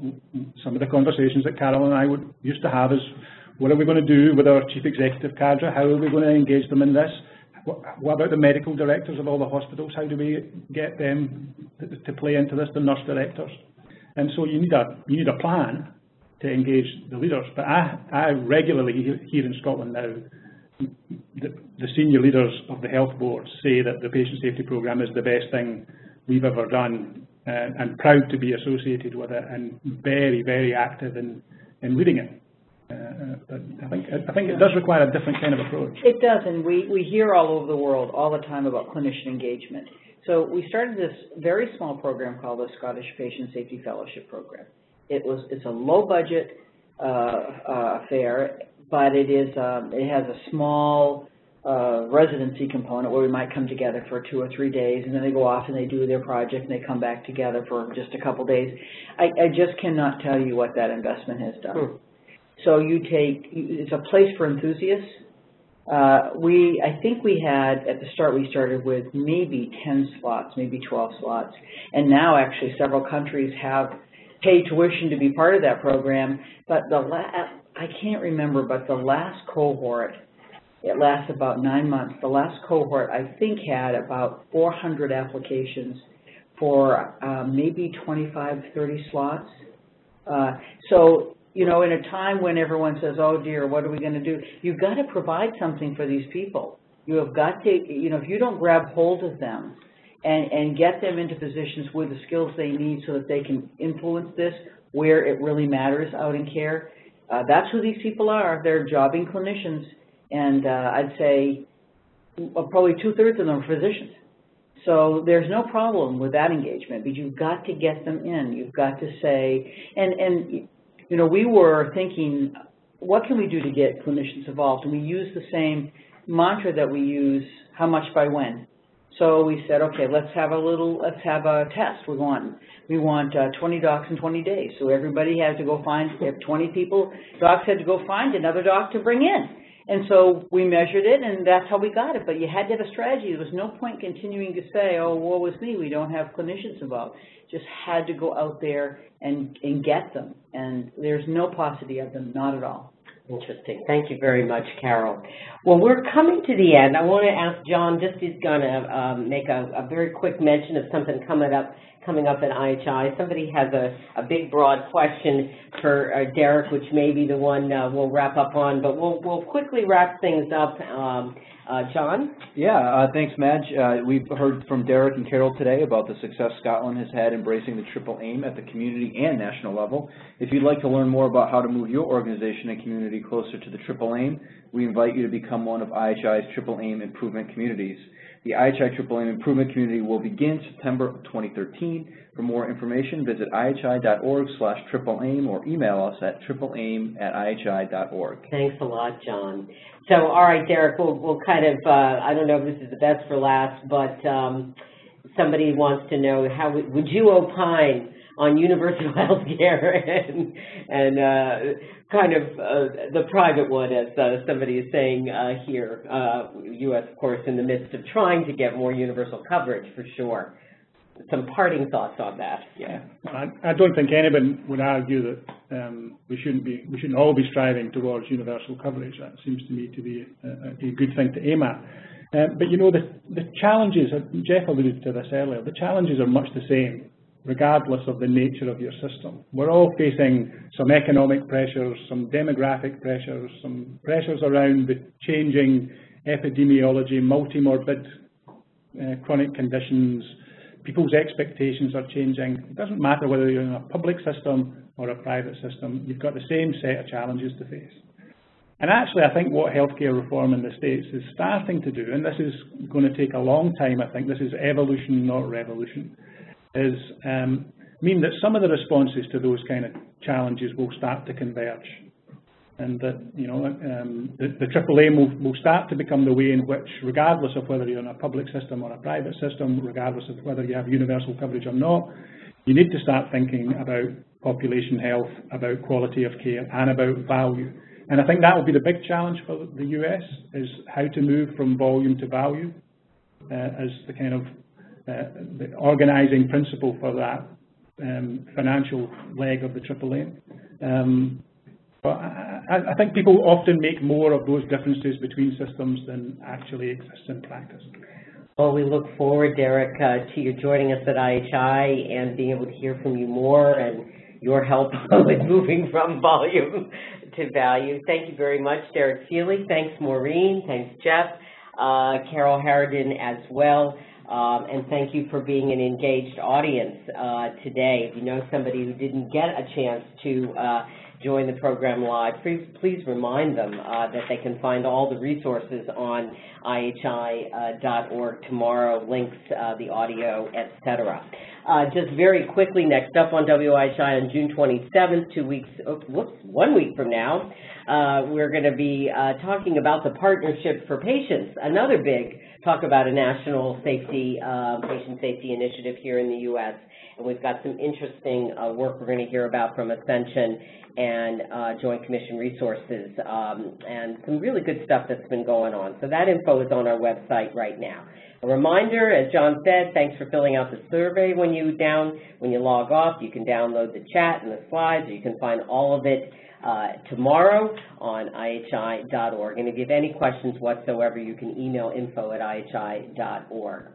some of the conversations that Carol and I would used to have is, what are we going to do with our chief executive cadre? How are we going to engage them in this? What about the medical directors of all the hospitals? How do we get them to play into this, the nurse directors? And so you need a you need a plan to engage the leaders. But I, I regularly here in Scotland now, the, the senior leaders of the health boards say that the patient safety programme is the best thing we've ever done uh, and proud to be associated with it and very, very active in, in leading it. Uh, but I think I think it does require a different kind of approach. It does, and we, we hear all over the world all the time about clinician engagement. So we started this very small program called the Scottish Patient Safety Fellowship Program. It was it's a low budget uh, uh, affair, but it is um, it has a small uh, residency component where we might come together for two or three days, and then they go off and they do their project, and they come back together for just a couple days. I, I just cannot tell you what that investment has done. Hmm. So you take, it's a place for enthusiasts. Uh, we, I think we had, at the start we started with maybe 10 slots, maybe 12 slots. And now actually several countries have paid tuition to be part of that program. But the la- I can't remember, but the last cohort, it lasts about nine months. The last cohort I think had about 400 applications for uh, maybe 25, 30 slots. Uh, so you know, in a time when everyone says, oh dear, what are we going to do? You've got to provide something for these people. You have got to, you know, if you don't grab hold of them and, and get them into positions with the skills they need so that they can influence this where it really matters out in care, uh, that's who these people are. They're jobbing clinicians. And uh, I'd say uh, probably two-thirds of them are physicians. So there's no problem with that engagement, but you've got to get them in. You've got to say, and, and you know, we were thinking, what can we do to get clinicians involved? And we use the same mantra that we use, how much by when. So we said, okay, let's have a little, let's have a test. We want, we want uh, 20 docs in 20 days. So everybody had to go find, if 20 people, docs had to go find another doc to bring in. And so we measured it, and that's how we got it. But you had to have a strategy. There was no point continuing to say, oh, woe is me, we don't have clinicians involved. Just had to go out there and, and get them. And there's no paucity of them, not at all. Interesting. Thank you very much, Carol. Well, we're coming to the end. I want to ask John, just he's going to um, make a, a, very quick mention of something coming up coming up at IHI. Somebody has a, a big, broad question for uh, Derek, which may be the one uh, we'll wrap up on, but we'll, we'll quickly wrap things up. Um, uh, John? Yeah, uh, thanks, Madge. Uh, we've heard from Derek and Carol today about the success Scotland has had embracing the triple aim at the community and national level. If you'd like to learn more about how to move your organization and community closer to the triple aim, we invite you to become one of IHI's triple aim improvement communities. The IHI Improvement Community will begin September 2013. For more information, visit ihi.org slash triple aim or email us at tripleaim at ihi.org. Thanks a lot, John. So, all right, Derek, we'll, we'll kind of, uh, I don't know if this is the best for last, but um, somebody wants to know how would you opine on universal health care and, and uh, kind of uh, the private one, as uh, somebody is saying uh, here. U.S., uh, of course, in the midst of trying to get more universal coverage, for sure. Some parting thoughts on that. Yeah, I, I don't think anyone would argue that um, we shouldn't be, we shouldn't all be striving towards universal coverage. That seems to me to be a, a good thing to aim at. Um, but you know, the, the challenges, Jeff alluded to this earlier, the challenges are much the same regardless of the nature of your system. We're all facing some economic pressures, some demographic pressures, some pressures around the changing epidemiology, multi-morbid uh, chronic conditions. People's expectations are changing. It doesn't matter whether you're in a public system or a private system, you've got the same set of challenges to face. And actually, I think what healthcare reform in the States is starting to do, and this is going to take a long time, I think this is evolution, not revolution, is um, mean that some of the responses to those kind of challenges will start to converge. And that, you know, um, the, the triple aim will, will start to become the way in which, regardless of whether you're in a public system or a private system, regardless of whether you have universal coverage or not, you need to start thinking about population health, about quality of care, and about value. And I think that will be the big challenge for the US, is how to move from volume to value uh, as the kind of the organizing principle for that um, financial leg of the triple. Um, but I, I, think people often make more of those differences between systems than actually exist in practice. Well, we look forward, Derek, uh, to you joining us at IHI and being able to hear from you more and your help with moving from volume to value. Thank you very much, Derek Feeley. Thanks, Maureen. Thanks, Jeff. Uh, Carol Haraden as well. Um, and thank you for being an engaged audience uh, today. If you know somebody who didn't get a chance to uh, join the program live, please, please remind them uh, that they can find all the resources on ihi.org uh, tomorrow, links, uh, the audio, etc. Uh, just very quickly, next up on WIHI on June 27th, two weeks, oh, whoops, one week from now, we're going to be talking about the Partnership for Patients, another big talk about a national safety, um, patient safety initiative here in the U.S. And we've got some interesting uh, work we're going to hear about from Ascension and uh, Joint Commission Resources um, and some really good stuff that's been going on. So that info is on our website right now. A reminder, as John said, thanks for filling out the survey when you down when you log off. You can download the chat and the slides, or you can find all of it uh, Uh, tomorrow on ihi.org. And if you have any questions whatsoever, you can email info at ihi.org.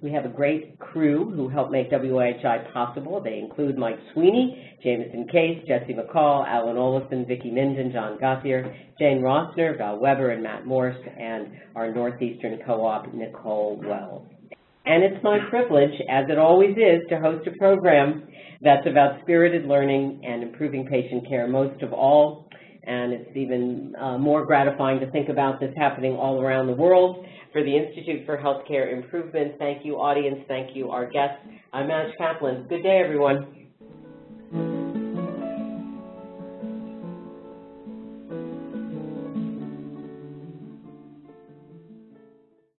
We have a great crew who help make WIHI possible. They include Mike Sweeney, Jameson Case, Jesse McCall, Alan Olison, Vicki Minden, John Gothier, Jane Rossner, Val Weber, and Matt Morse, and our Northeastern Co-op, Nicole Wells. And it's my privilege, as it always is, to host a program that's about spirited learning and improving patient care. Most of all, and it's even uh, more gratifying to think about this happening all around the world. For the Institute for Healthcare Improvement, thank you, audience, thank you, our guests. I'm Madge Kaplan. Good day, everyone.